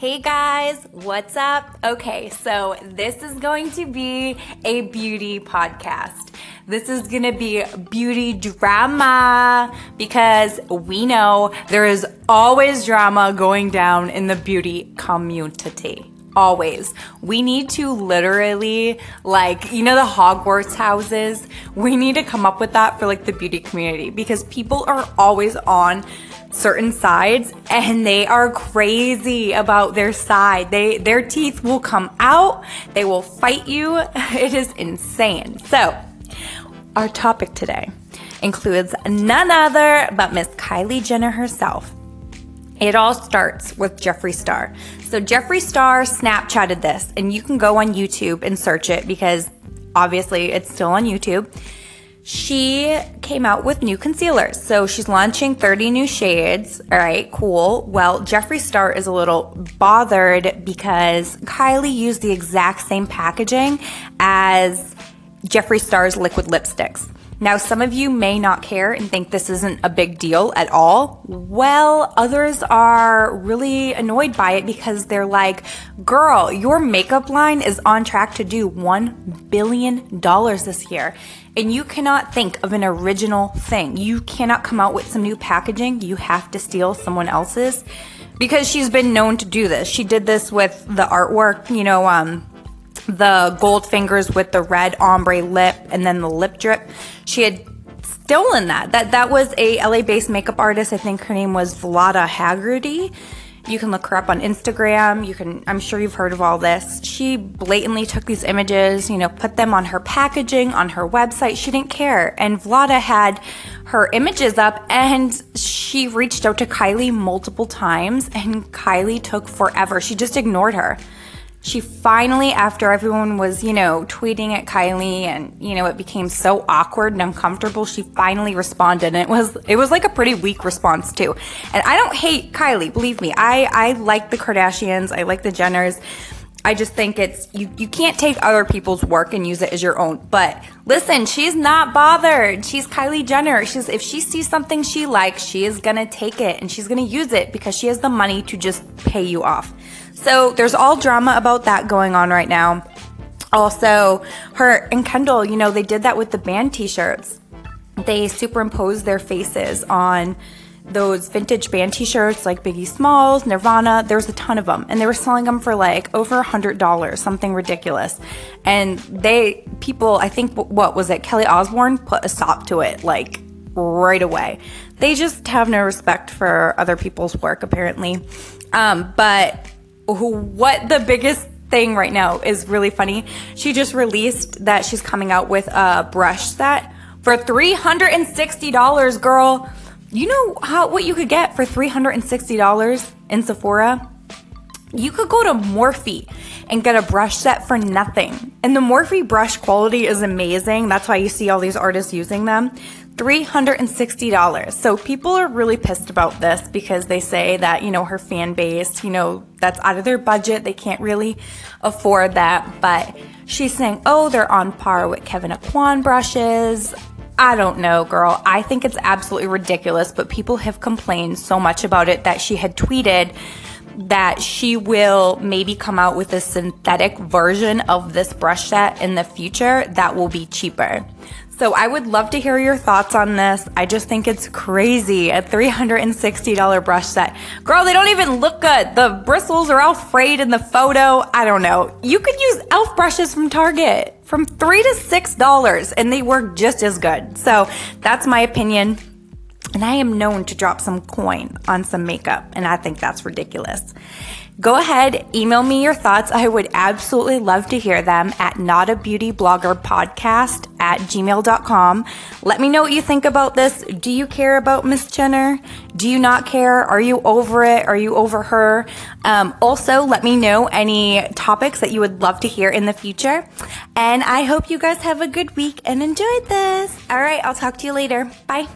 Hey guys, what's up? Okay, so this is going to be a beauty podcast. This is to be beauty drama because we know there is always drama going down in the beauty community. Always. We need to literally, like, you know, the Hogwarts houses? We need to come up with that for like the beauty community because people are always on certain sides and they are crazy about their side. They their teeth will come out, they will fight you. It is insane. So, our topic today includes none other but Miss Kylie Jenner herself. It all starts with Jeffree Star. So Jeffree Star Snapchatted this and you can go on YouTube and search it because obviously it's still on YouTube she came out with new concealers. So she's launching 30 new shades. All right, cool. Well, Jeffree Star is a little bothered because Kylie used the exact same packaging as Jeffree Star's liquid lipsticks. Now, some of you may not care and think this isn't a big deal at all. Well, others are really annoyed by it because they're like, girl, your makeup line is on track to do $1 billion this year. And you cannot think of an original thing. You cannot come out with some new packaging. You have to steal someone else's because she's been known to do this. She did this with the artwork, you know, um, the gold fingers with the red ombre lip and then the lip drip. She had stolen that. That that was a LA based makeup artist. I think her name was Vlada Haggerty. You can look her up on Instagram. You can I'm sure you've heard of all this. She blatantly took these images, you know, put them on her packaging, on her website. She didn't care. And Vlada had her images up and she reached out to Kylie multiple times and Kylie took forever. She just ignored her she finally, after everyone was, you know, tweeting at Kylie and, you know, it became so awkward and uncomfortable, she finally responded. And it was, it was like a pretty weak response too. And I don't hate Kylie, believe me. I, I like the Kardashians. I like the Jenners. I just think it's, you, you can't take other people's work and use it as your own. But listen, she's not bothered. She's Kylie Jenner. She's, if she sees something she likes, she is gonna take it and she's gonna use it because she has the money to just pay you off. So there's all drama about that going on right now. Also, her and Kendall, you know, they did that with the band t shirts. They superimposed their faces on those vintage band t-shirts like Biggie Smalls, Nirvana, there's a ton of them and they were selling them for like over a hundred dollars, something ridiculous. And they, people, I think, what was it? Kelly Osbourne put a stop to it like right away. They just have no respect for other people's work apparently. Um, but what the biggest thing right now is really funny. She just released that she's coming out with a brush set for $360, girl. You know how what you could get for $360 in Sephora? You could go to Morphe and get a brush set for nothing. And the Morphe brush quality is amazing. That's why you see all these artists using them. $360. So people are really pissed about this because they say that, you know, her fan base, you know, that's out of their budget. They can't really afford that. But she's saying, oh, they're on par with Kevyn Aucoin brushes. I don't know, girl. I think it's absolutely ridiculous, but people have complained so much about it that she had tweeted that she will maybe come out with a synthetic version of this brush set in the future that will be cheaper. So I would love to hear your thoughts on this. I just think it's crazy. A $360 brush set. Girl, they don't even look good. The bristles are all frayed in the photo. I don't know. You could use e.l.f. brushes from Target from three to six dollars and they work just as good. So that's my opinion. And I am known to drop some coin on some makeup, and I think that's ridiculous. Go ahead, email me your thoughts. I would absolutely love to hear them at not a beauty blogger podcast at gmail.com. Let me know what you think about this. Do you care about Miss Jenner? Do you not care? Are you over it? Are you over her? Um, also, let me know any topics that you would love to hear in the future. And I hope you guys have a good week and enjoyed this. All right, I'll talk to you later. Bye.